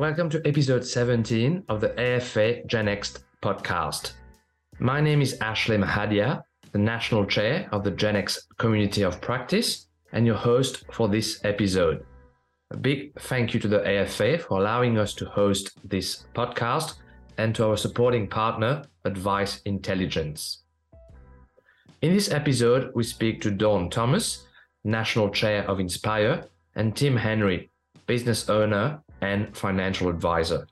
Welcome to episode 17 of the AFA GenNext podcast. My name is Ashley Mahadia, the National Chair of the GenNext Community of Practice and your host for this episode. A big thank you to the AFA for allowing us to host this podcast and to our supporting partner, Advice Intelligence. In this episode, we speak to Dawn Thomas, National Chair of Inspire, and Tim Henry, business owner and financial advisor.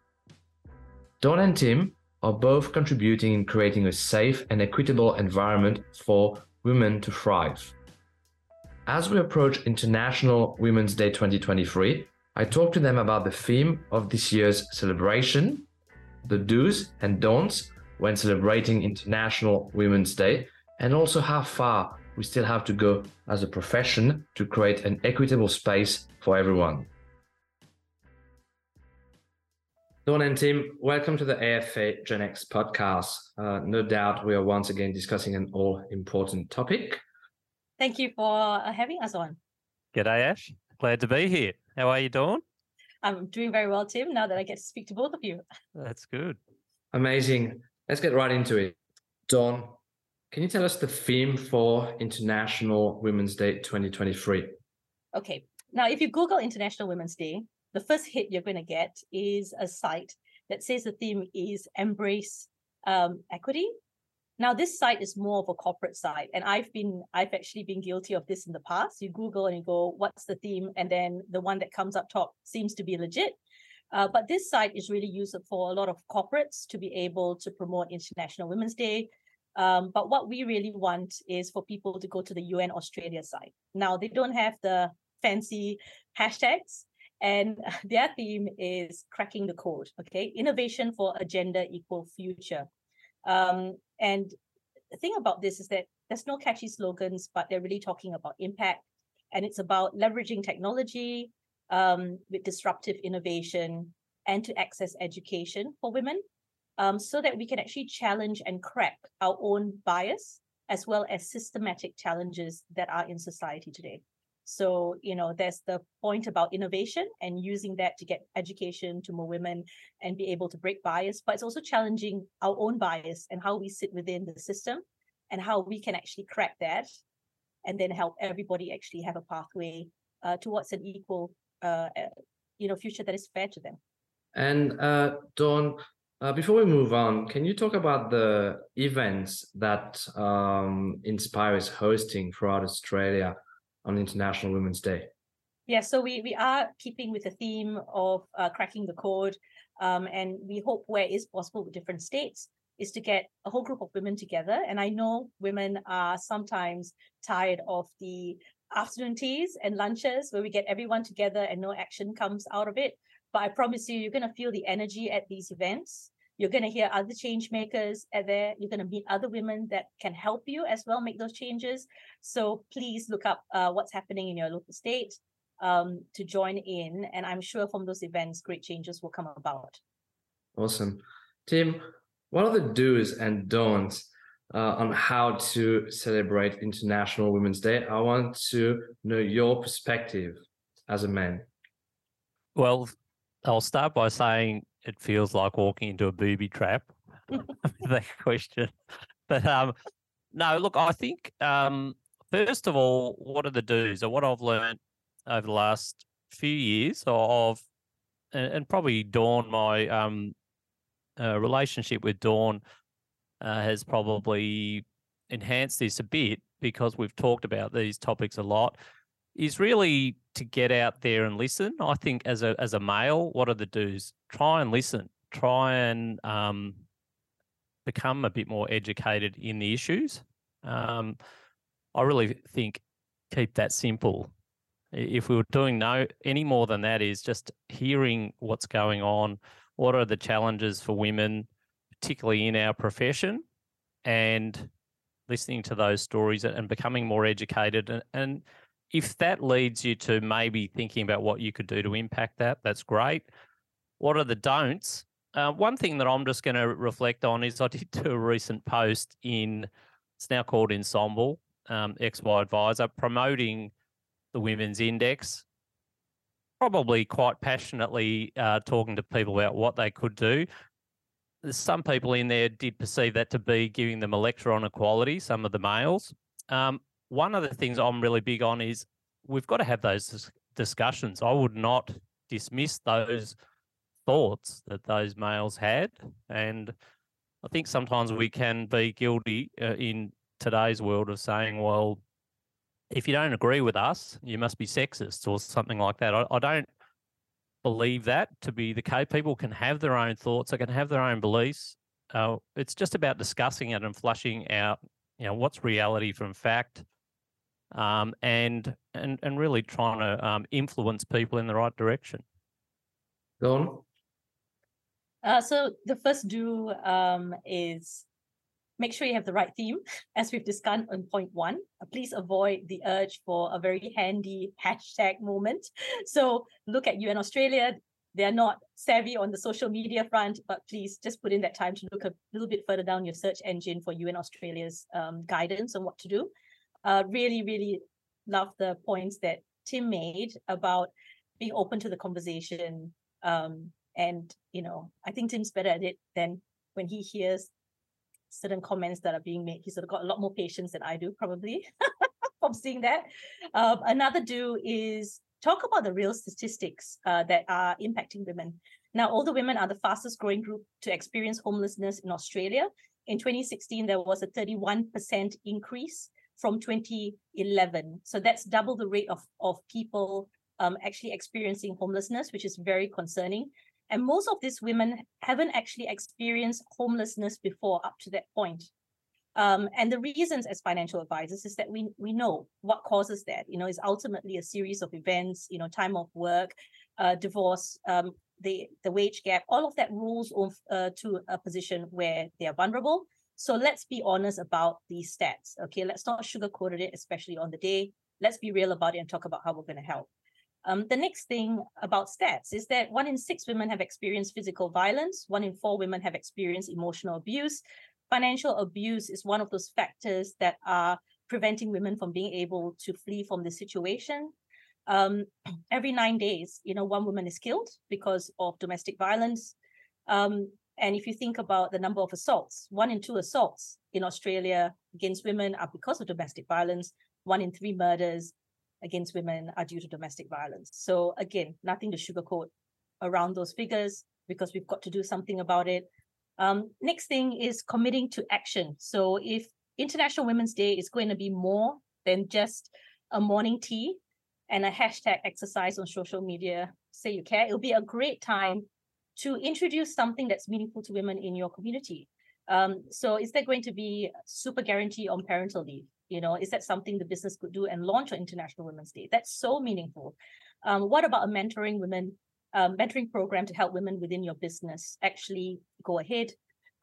Dawn and Tim are both contributing in creating a safe and equitable environment for women to thrive. As we approach International Women's Day 2023, I talked to them about the theme of this year's celebration, the do's and don'ts when celebrating International Women's Day, and also how far we still have to go as a profession to create an equitable space for everyone. Dawn and Tim, welcome to the AFA GenNext podcast. Uh, no doubt we are once again discussing an all important topic. Thank you for uh, having us on. G'day, Ash. Glad to be here. How are you doing? I'm doing very well, Tim, now that I get to speak to both of you. That's good. Amazing. Let's get right into it. Dawn, can you tell us the theme for International Women's Day 2023? Okay. Now, if you Google International Women's Day, the first hit you're going to get is a site that says the theme is embrace um, equity. Now, this site is more of a corporate site, and I've been I've actually been guilty of this in the past. You Google and you go, "What's the theme?" and then the one that comes up top seems to be legit. Uh, but this site is really used for a lot of corporates to be able to promote International Women's Day. Um, but what we really want is for people to go to the UN Australia site. Now, they don't have the fancy hashtags, and their theme is cracking the code. Okay, innovation for a gender equal future. Um, and the thing about this is that there's no catchy slogans, but they're really talking about impact, and it's about leveraging technology um, with disruptive innovation and to access education for women, um, so that we can actually challenge and crack our own bias as well as systematic challenges that are in society today. So, you know, there's the point about innovation and using that to get education to more women and be able to break bias, but it's also challenging our own bias and how we sit within the system and how we can actually crack that and then help everybody actually have a pathway uh, towards an equal, uh, you know, future that is fair to them. And uh, Dawn, uh, before we move on, can you talk about the events that um, Inspire is hosting throughout Australia? On International Women's Day? Yeah, so we we are keeping with the theme of uh, cracking the code, um, and we hope where is possible with different states is to get a whole group of women together. And I know women are sometimes tired of the afternoon teas and lunches where we get everyone together and no action comes out of it. But I promise you, you're going to feel the energy at these events. You're going to hear other change makers at there. You're going to meet other women that can help you as well make those changes. So please look up uh, what's happening in your local state um, to join in. And I'm sure from those events, great changes will come about. Awesome. Tim, what are the do's and don'ts uh, on how to celebrate International Women's Day? I want to know your perspective as a man. Well, I'll start by saying it feels like walking into a booby trap. that question, but um, no. Look, I think um, first of all, what are the do's or what I've learned over the last few years of, and, and probably Dawn, my um, uh, relationship with Dawn uh, has probably enhanced this a bit because we've talked about these topics a lot is really to get out there and listen. I think as a as a male, what are the do's? Try and listen. Try and um, become a bit more educated in the issues. Um, I really think keep that simple. If we were doing no any more than that, is just hearing what's going on. What are the challenges for women, particularly in our profession, and listening to those stories and becoming more educated and, and if that leads you to maybe thinking about what you could do to impact that, that's great. What are the don'ts? Uh, one thing that I'm just going to reflect on is I did do a recent post in, it's now called Ensombl, um, XY Advisor, promoting the Women's Index. probably quite passionately uh, talking to people about what they could do. Some people in there did perceive that to be giving them a lecture on equality, some of the males. Um, one of the things I'm really big on is we've got to have those discussions. I would not dismiss those thoughts that those males had. And I think sometimes we can be guilty uh, in today's world of saying, well, if you don't agree with us, you must be sexist or something like that. I, I don't believe that to be the case. People can have their own thoughts, they can have their own beliefs. Uh, it's just about discussing it and flushing out, you know, what's reality from fact, um, and and and really trying to um, influence people in the right direction. Go on. Uh, so the first do um, is make sure you have the right theme, as we've discussed on point one. Uh, please avoid the urge for a very handy hashtag moment. So look at UN Australia. They're not savvy on the social media front, but please just put in that time to look a little bit further down your search engine for UN Australia's um, guidance on what to do. Uh, really, really love the points that Tim made about being open to the conversation. Um, and, you know, I think Tim's better at it than when he hears certain comments that are being made. He's sort of got a lot more patience than I do, probably, from seeing that. Um, another do is talk about the real statistics uh, that are impacting women. Now, older women are the fastest growing group to experience homelessness in Australia. In 2016, there was a 31% increase from 2011. So that's double the rate of, of people um, actually experiencing homelessness, which is very concerning. And most of these women haven't actually experienced homelessness before up to that point. Um, and the reasons as financial advisors is that we we know what causes that. You know, is ultimately a series of events. You know, time off work, uh, divorce, um, the the wage gap. All of that rolls off uh, to a position where they are vulnerable. So let's be honest about these stats. Okay, let's not sugarcoat it, especially on the day. Let's be real about it and talk about how we're going to help. Um, the next thing about stats is that one in six women have experienced physical violence, one in four women have experienced emotional abuse. Financial abuse is one of those factors that are preventing women from being able to flee from the situation. Um, every nine days, you know, one woman is killed because of domestic violence. Um, and if you think about the number of assaults, one in two assaults in Australia against women are because of domestic violence. One in three murders against women are due to domestic violence. So again, nothing to sugarcoat around those figures because we've got to do something about it. Um, next thing is committing to action. So if International Women's Day is going to be more than just a morning tea and a hashtag exercise on social media, say you care, it'll be a great time to introduce something that's meaningful to women in your community. Um, so is there going to be super guarantee on parental leave? You know, is that something the business could do and launch on International Women's Day? That's so meaningful. Um, what about a mentoring women, um, mentoring program to help women within your business actually go ahead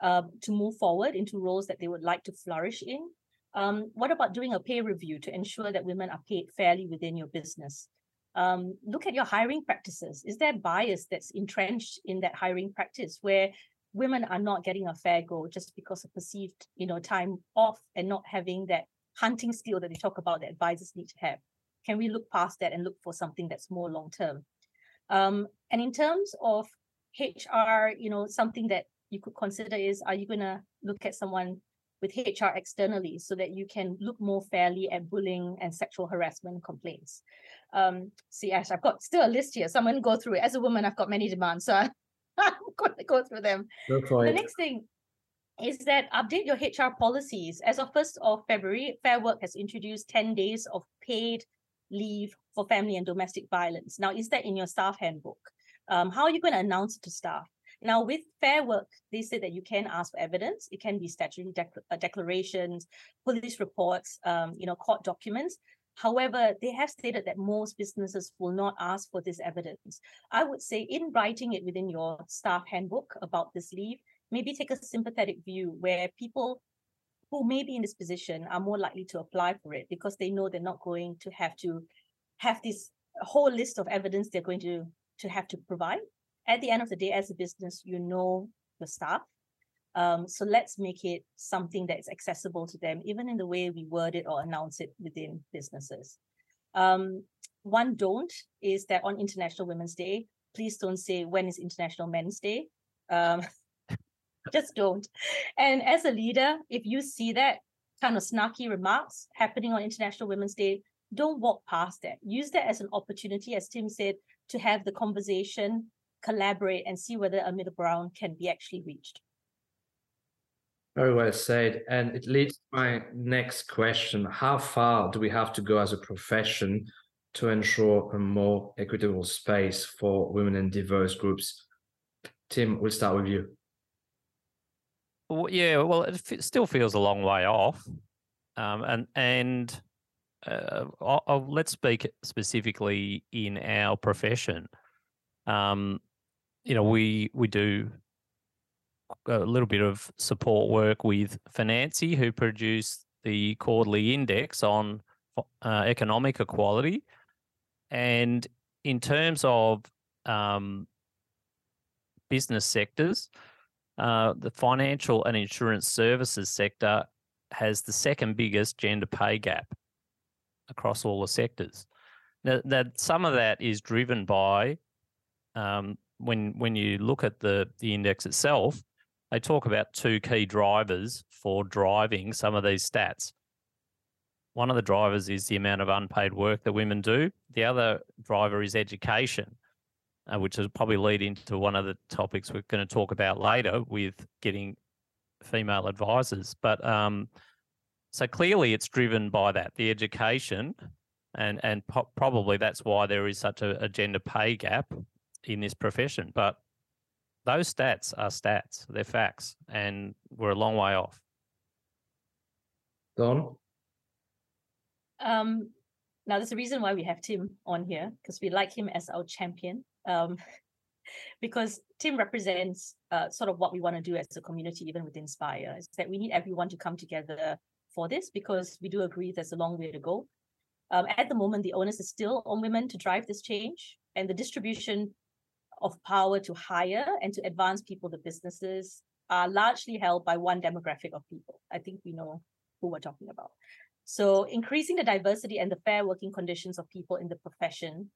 um, to move forward into roles that they would like to flourish in? Um, what about doing a pay review to ensure that women are paid fairly within your business? Um, look at your hiring practices. Is there bias that's entrenched in that hiring practice where women are not getting a fair go just because of perceived, you know, time off and not having that hunting skill that they talk about that advisors need to have? Can we look past that and look for something that's more long term? Um, and in terms of HR, you know, something that you could consider is are you going to look at someone with HR externally so that you can look more fairly at bullying and sexual harassment complaints? Um, see, Ash, I've got still a list here, so I'm going to go through it. As a woman, I've got many demands, so I'm going to go through them. Go the next thing is that update your HR policies. As of 1st of February, Fair Work has introduced 10 days of paid leave for family and domestic violence. Now, is that in your staff handbook? Um, how are you going to announce it to staff? Now, with Fair Work, they say that you can ask for evidence. It can be statutory dec- uh, declarations, police reports, um, you know, court documents. However, they have stated that most businesses will not ask for this evidence. I would say, in writing it within your staff handbook about this leave, maybe take a sympathetic view where people who may be in this position are more likely to apply for it because they know they're not going to have to have this whole list of evidence they're going to to have to provide at the end of the day as a business you know the staff um, so let's make it something that's accessible to them even in the way we word it or announce it within businesses Um, one don't is that on International Women's Day, please don't say when is International Men's Day. Um, just don't. And as a leader, if you see that kind of snarky remarks happening on International Women's Day, don't walk past that. Use that as an opportunity, as Tim said, to have the conversation, collaborate, and see whether a middle ground can be actually reached. Very well said. And it leads to my next question. How far do we have to go as a profession to ensure a more equitable space for women and diverse groups? Tim, we'll start with you. Well, yeah, well, it f- still feels a long way off. Um, and and uh, I'll, I'll, let's speak specifically in our profession. Um, you know, we we do a little bit of support work with Financy, who produce the quarterly index on uh, economic equality. And in terms of um, business sectors, uh, the financial and insurance services sector has the second biggest gender pay gap across all the sectors. Now, that some of that is driven by um, when when you look at the the index itself, they talk about two key drivers for driving some of these stats. One of the drivers is the amount of unpaid work that women do. The other driver is education, uh, which will probably lead into one of the topics we're going to talk about later with getting female advisors. But um, so clearly, it's driven by that the education, and and po- probably that's why there is such a, a gender pay gap in this profession. But those stats are stats; they're facts, and we're a long way off. Dawn. Um, now, there's a reason why we have Tim on here because we like him as our champion. Um, because Tim represents uh, sort of what we want to do as a community, even with Inspire, is that we need everyone to come together for this because we do agree there's a long way to go. Um, at the moment, the onus is still on women to drive this change, and the distribution of power to hire and to advance people to businesses are largely held by one demographic of people. I think we know who we're talking about. So increasing the diversity and the fair working conditions of people in the profession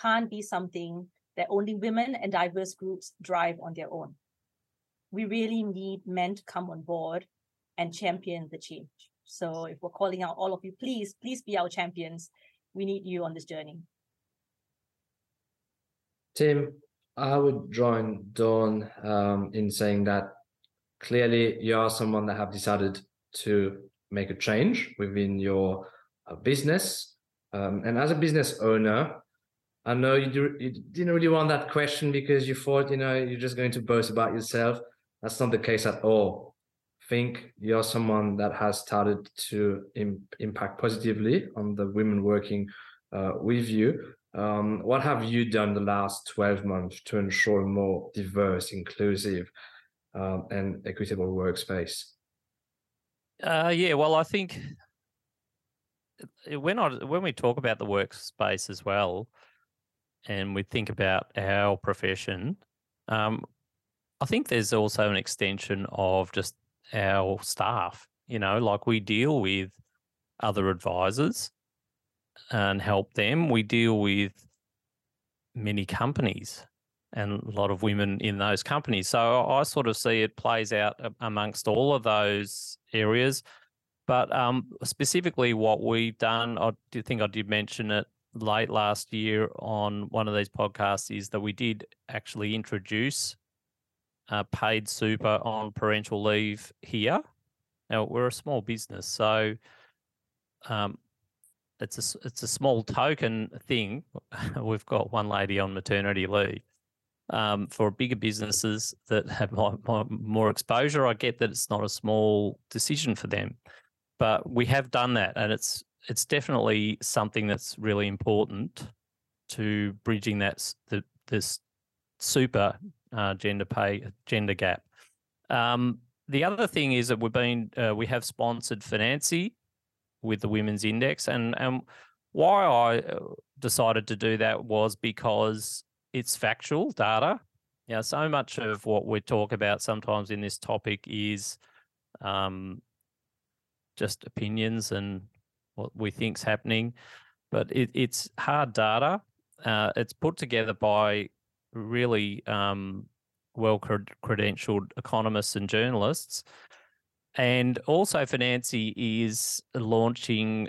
can't be something that only women and diverse groups drive on their own. We really need men to come on board and champion the change. So if we're calling out all of you, please, please be our champions. We need you on this journey. Tim, I would join Dawn um, in saying that clearly you are someone that have decided to make a change within your uh, business. Um, and as a business owner, I know you, do, you didn't really want that question because you thought, you know, you're just going to boast about yourself. That's not the case at all. Think you're someone that has started to Im- impact positively on the women working uh, with you. Um, what have you done the last 12 months to ensure a more diverse, inclusive, um, and equitable workspace? Uh, yeah, well, I think when I when we talk about the workspace as well, and we think about our profession, um, I think there's also an extension of just our staff. You know, like we deal with other advisors and help them. We deal with many companies and a lot of women in those companies. So I sort of see it plays out amongst all of those areas. But um, specifically, what we've done, I do think I did mention it late last year on one of these podcasts, is that we did actually introduce paid super on parental leave here. Now we're a small business, so um, it's a it's a small token thing. We've got one lady on maternity leave. Um, for bigger businesses that have more, more exposure, I get that it's not a small decision for them, but we have done that, and it's it's definitely something that's really important to bridging that the this super uh, gender pay gender gap. Um, the other thing is that we've been uh, we have sponsored Financy with the women's index and and why I uh, decided to do that was because it's factual data. Yeah, so much of what we talk about sometimes in this topic is um, just opinions and what we think's happening. but it, it's hard data. Uh, it's put together by really um, well credentialed economists and journalists. And also, Financy is launching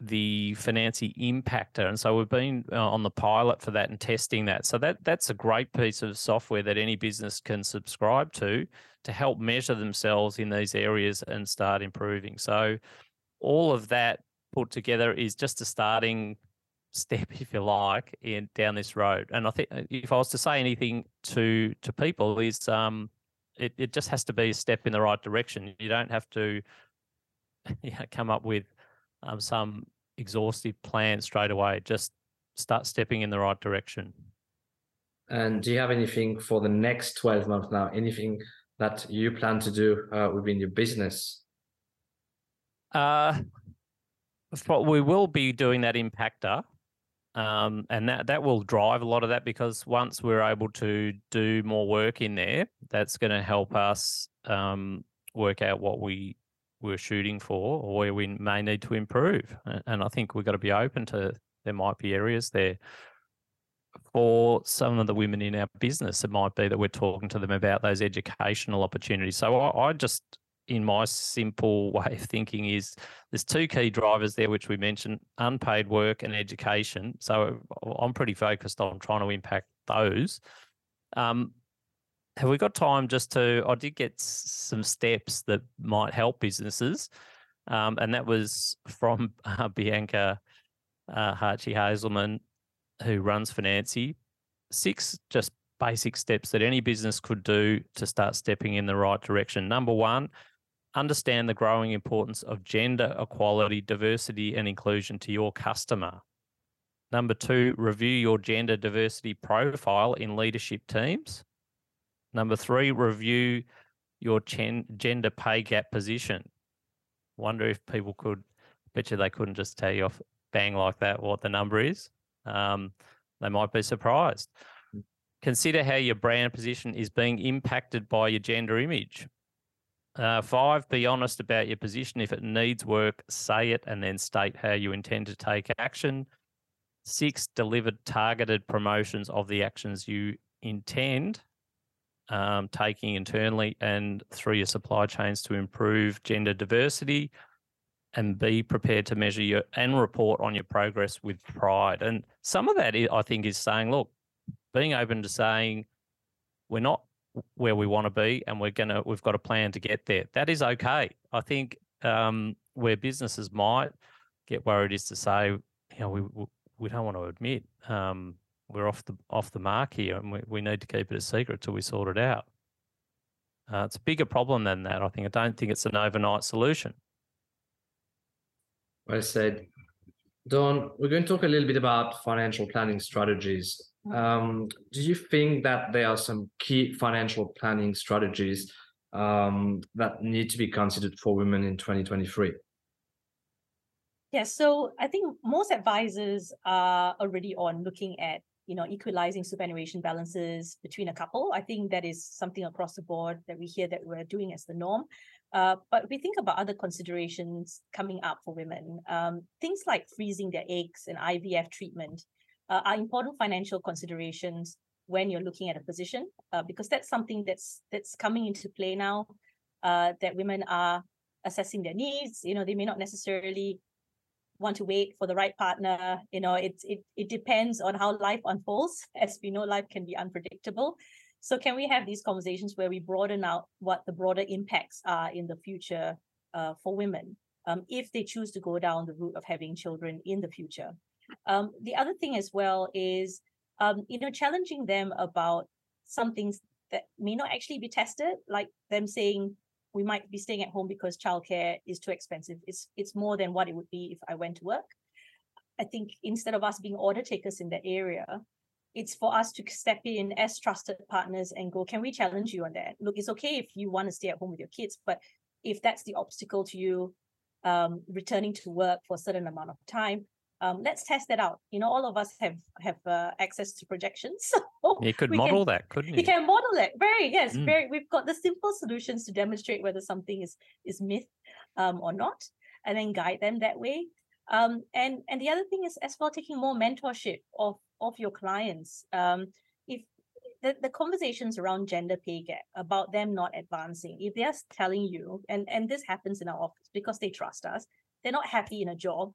the Financy Impactor, and so we've been uh, on the pilot for that and testing that. So that that's a great piece of software that any business can subscribe to to help measure themselves in these areas and start improving. So all of that put together is just a starting step, if you like, in down this road. And I think uh, if I was to say anything to to people, is um, it it just has to be a step in the right direction. You don't have to you know, come up with um, some exhaustive plan straight away. Just start stepping in the right direction. And do you have anything for the next 12 months now? Anything that you plan to do uh, within your business? Uh, we will be doing that impactor. Um, and that, that will drive a lot of that because once we're able to do more work in there, that's going to help us um, work out what we we're shooting for or where we may need to improve. And I think we've got to be open to there might be areas there. For some of the women in our business, it might be that we're talking to them about those educational opportunities. So I, I just, in my simple way of thinking, is there's two key drivers there, which we mentioned unpaid work and education. So I'm pretty focused on trying to impact those. Um, have we got time just to? I did get some steps that might help businesses, um, and that was from uh, Bianca uh, Hartge-Hazelman, who runs Financy. Six just basic steps that any business could do to start stepping in the right direction. Number one, understand the growing importance of gender equality, diversity, and inclusion to your customer. Number two, review your gender diversity profile in leadership teams. Number three, review your gen- gender pay gap position. Wonder if people could, bet you they couldn't just tell you off bang like that what the number is. Um, they might be surprised. Hmm. Consider how your brand position is being impacted by your gender image. Uh, five, be honest about your position. If it needs work, say it and then state how you intend to take action. Six, deliver targeted promotions of the actions you intend um, taking internally and through your supply chains to improve gender diversity and be prepared to measure your and report on your progress with pride. And some of that, I think, is saying, look, being open to saying we're not where we want to be and we're gonna we've got a plan to get there. That is okay. I think um, where businesses might get worried is to say, you know, we we don't want to admit um, we're off the off the mark here, and we, we need to keep it a secret till we sort it out. Uh, it's a bigger problem than that. I think. I don't think it's an overnight solution. Well said, Dawn. We're going to talk a little bit about financial planning strategies. Um, do you think that there are some key financial planning strategies um, that need to be considered for women in 2023? Yes, so I think most advisors are already on looking at you know, equalizing superannuation balances between a couple. I think that is something across the board that we hear that we're doing as the norm. Uh, but we think about other considerations coming up for women. Um, things like freezing their eggs and IVF treatment uh, are important financial considerations when you're looking at a position, uh, because that's something that's that's coming into play now. Uh, that women are assessing their needs. You know, they may not necessarily want to wait for the right partner you know it, it it depends on how life unfolds as we know life can be unpredictable so can we have these conversations where we broaden out what the broader impacts are in the future uh, for women um, if they choose to go down the route of having children in the future um, the other thing as well is um, you know challenging them about some things that may not actually be tested like them saying we might be staying at home because childcare is too expensive. It's it's more than what it would be if I went to work. I think instead of us being order takers in that area, it's for us to step in as trusted partners and go, can we challenge you on that? Look, it's okay if you want to stay at home with your kids, but if that's the obstacle to you um, returning to work for a certain amount of time, um, let's test that out. You know, all of us have have uh, access to projections. So you could model can, that, couldn't you? You can model it. Very yes, mm. very. We've got the simple solutions to demonstrate whether something is is myth um, or not, and then guide them that way. Um, and and the other thing is as well taking more mentorship of of your clients. Um, if the, the conversations around gender pay gap about them not advancing, if they're telling you, and, and this happens in our office because they trust us, they're not happy in a job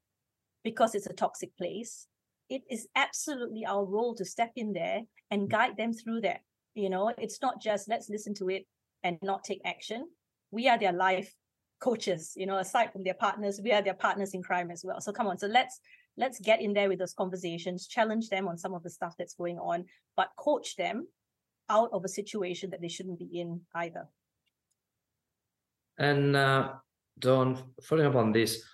because it's a toxic place. It is absolutely our role to step in there and guide them through that. You know, it's not just let's listen to it and not take action. We are their life coaches, you know, aside from their partners, we are their partners in crime as well. So come on, so let's let's get in there with those conversations, challenge them on some of the stuff that's going on, but coach them out of a situation that they shouldn't be in either. And uh, Dawn, following up on this,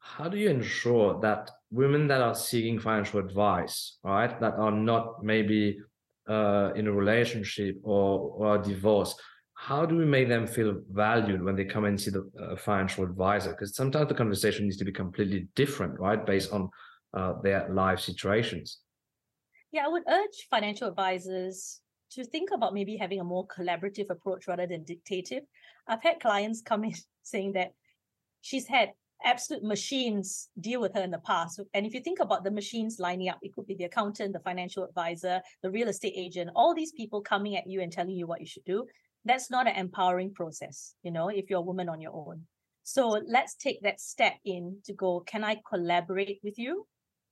how do you ensure that women that are seeking financial advice, right, that are not maybe uh, in a relationship or, or a divorce, how do we make them feel valued when they come and see the uh, financial advisor? Because sometimes the conversation needs to be completely different, right, based on uh, their life situations. Yeah, I would urge financial advisors to think about maybe having a more collaborative approach rather than dictative. I've had clients come in saying that she's had absolute machines deal with her in the past. And if you think about the machines lining up, it could be the accountant, the financial advisor, the real estate agent, all these people coming at you and telling you what you should do. That's not an empowering process, you know, if you're a woman on your own. So let's take that step in to go, can I collaborate with you?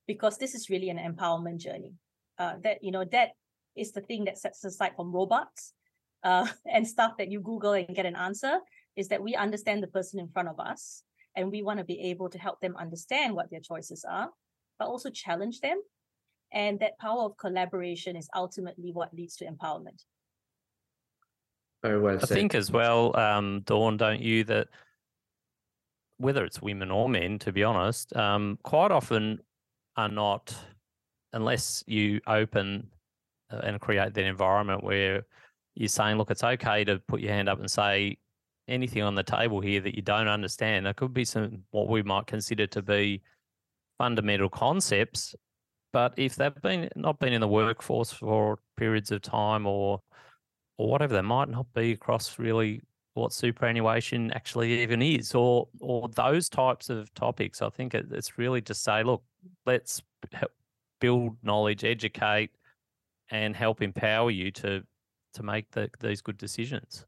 Because this is really an empowerment journey. Uh, that, you know, that is the thing that sets us aside from robots uh, and stuff that you Google and get an answer, is that we understand the person in front of us and we want to be able to help them understand what their choices are, but also challenge them. And that power of collaboration is ultimately what leads to empowerment. Very well I think as well, um, Dawn, don't you, that whether it's women or men, to be honest, um, quite often are not, unless you open uh, and create that environment where you're saying, look, it's okay to put your hand up and say, anything on the table here that you don't understand. There could be some what we might consider to be fundamental concepts, but if they've been not been in the workforce for periods of time or or whatever, they might not be across really what superannuation actually even is, or or those types of topics. I think it, it's really to say, look, let's build knowledge, educate, and help empower you to to make the, these good decisions.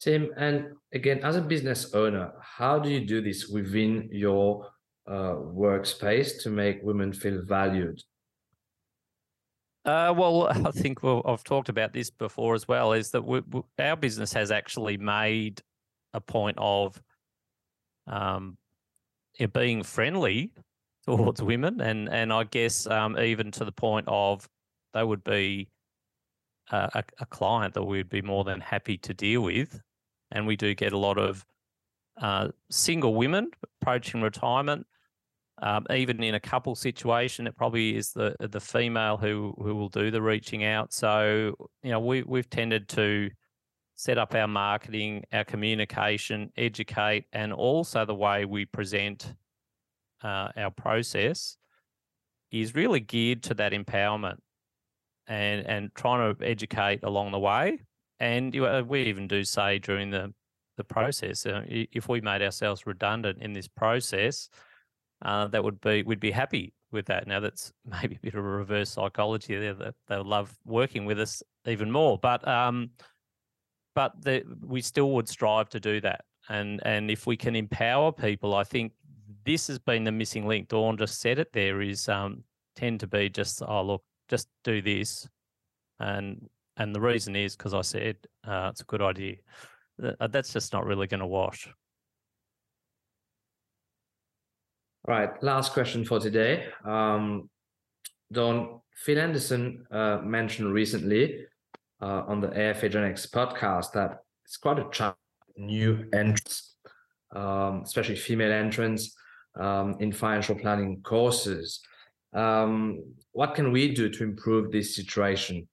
Tim, and again, as a business owner, how do you do this within your uh, workspace to make women feel valued? Uh, well, I think I've talked about this before as well. Is that we, we, our business has actually made a point of um, it being friendly towards women, and and I guess um, even to the point of they would be a, a, client that we'd be more than happy to deal with and we do get a lot of uh, single women approaching retirement. Um, even in a couple situation, it probably is the the female who who will do the reaching out. So you know we we've tended to set up our marketing, our communication, educate, and also the way we present uh, our process is really geared to that empowerment and and trying to educate along the way and uh, we even do say during the, the process, uh, if we made ourselves redundant in this process, uh, that would be we'd be happy with that. Now that's maybe a bit of a reverse psychology there. That they love working with us even more, but um, but the, we still would strive to do that. And and if we can empower people, I think this has been the missing link. Dawn just said it. There is um, tend to be just oh look, just do this, and and the reason is because I said uh, it's a good idea. Uh, that's just not really going to wash. All right, last question for today. Um, Dawn, Phil Anderson uh, mentioned recently uh, on the Gen podcast that it's quite a challenge new entrants, um, especially female entrants um, in financial planning courses. Um, what can we do to improve this situation?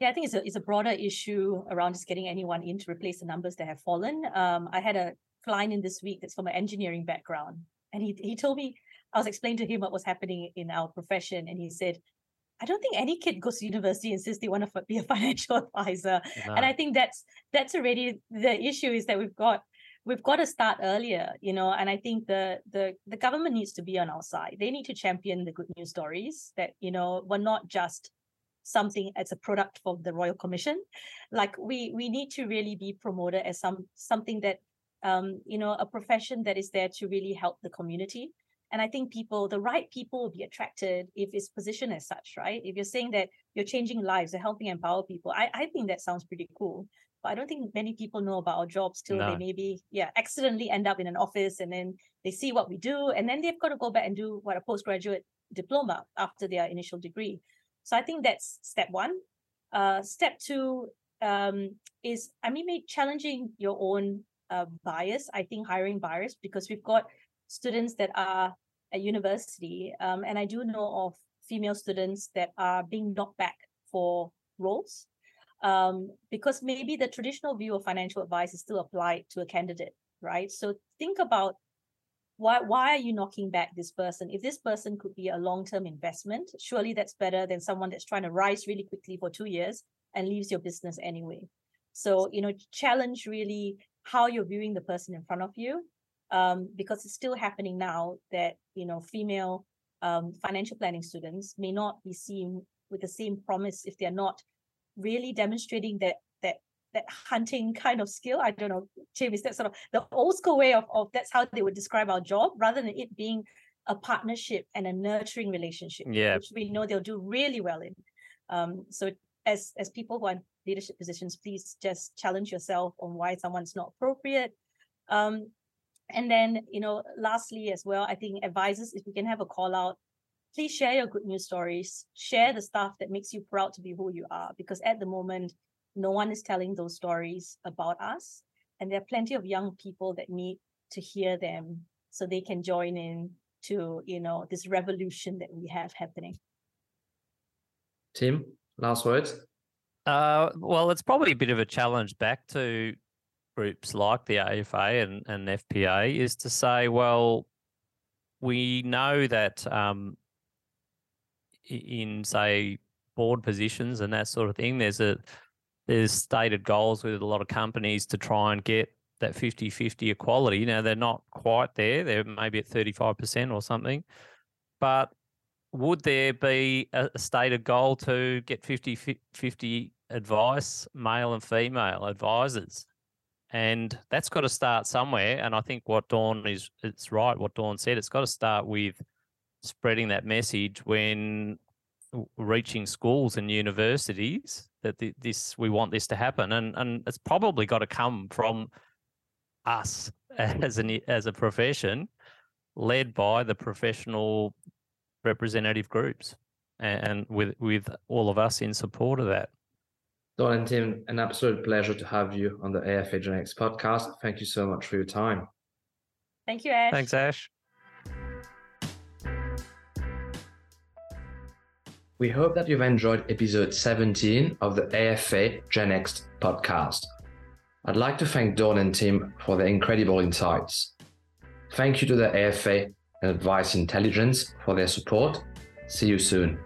Yeah, I think it's a, it's a broader issue around just getting anyone in to replace the numbers that have fallen. Um, I had a client in this week that's from an engineering background, and he he told me I was explaining to him what was happening in our profession, and he said, "I don't think any kid goes to university and says they want to be a financial advisor." No. And I think that's that's already the issue is that we've got we've got to start earlier, you know, and I think the the the government needs to be on our side. They need to champion the good news stories that, you know, we're not just something as a product for the Royal Commission. Like we we need to really be promoted as some something that um, you know, a profession that is there to really help the community. And I think people, the right people will be attracted if it's positioned as such, right? If you're saying that you're changing lives and helping empower people, I, I think that sounds pretty cool. But I don't think many people know about our jobs till no. they maybe, yeah, accidentally end up in an office and then they see what we do. And then they've got to go back and do what a postgraduate diploma after their initial degree. So I think that's step one. Uh, step two um, is, I mean, maybe challenging your own uh, bias. I think hiring bias because we've got students that are at university, um, and I do know of female students that are being knocked back for roles um, because maybe the traditional view of financial advice is still applied to a candidate, right? So think about why why are you knocking back this person? If this person could be a long term investment, surely that's better than someone that's trying to rise really quickly for two years and leaves your business anyway. So you know, challenge really how you're viewing the person in front of you um, because it's still happening now that you know female um, financial planning students may not be seen with the same promise if they're not really demonstrating that that that hunting kind of skill. I don't know, Tim, is that sort of the old school way of, of that's how they would describe our job rather than it being a partnership and a nurturing relationship, yeah. which we know they'll do really well in. Um, so as as people who are in leadership positions, please just challenge yourself on why someone's not appropriate. Um, and then, you know, lastly as well, I think advisors, if we can have a call out, please share your good news stories, share the stuff that makes you proud to be who you are, because at the moment, no one is telling those stories about us. And there are plenty of young people that need to hear them so they can join in to, you know, this revolution that we have happening. Tim, last words. Uh, well, it's probably a bit of a challenge back to groups like the AFA and, and FPA is to say, well, we know that um, in say board positions and that sort of thing, there's a there's stated goals with a lot of companies to try and get that 50-50 equality. Now they're not quite there; they're maybe at 35% or something. But would there be a stated goal to get 50-50 advice, male and female advisors? and that's got to start somewhere. And I think what Dawn is, it's right. What Dawn said, it's got to start with spreading that message when reaching schools and universities that this we want this to happen, and and it's probably got to come from us as an as a profession, led by the professional representative groups, and with with all of us in support of that. Dawn and Tim, an absolute pleasure to have you on the AFA GenNext podcast. Thank you so much for your time. Thank you, Ash. Thanks, Ash. We hope that you've enjoyed episode 17 of the AFA GenNext podcast. I'd like to thank Dawn and Tim for their incredible insights. Thank you to the AFA and Advice Intelligence for their support. See you soon.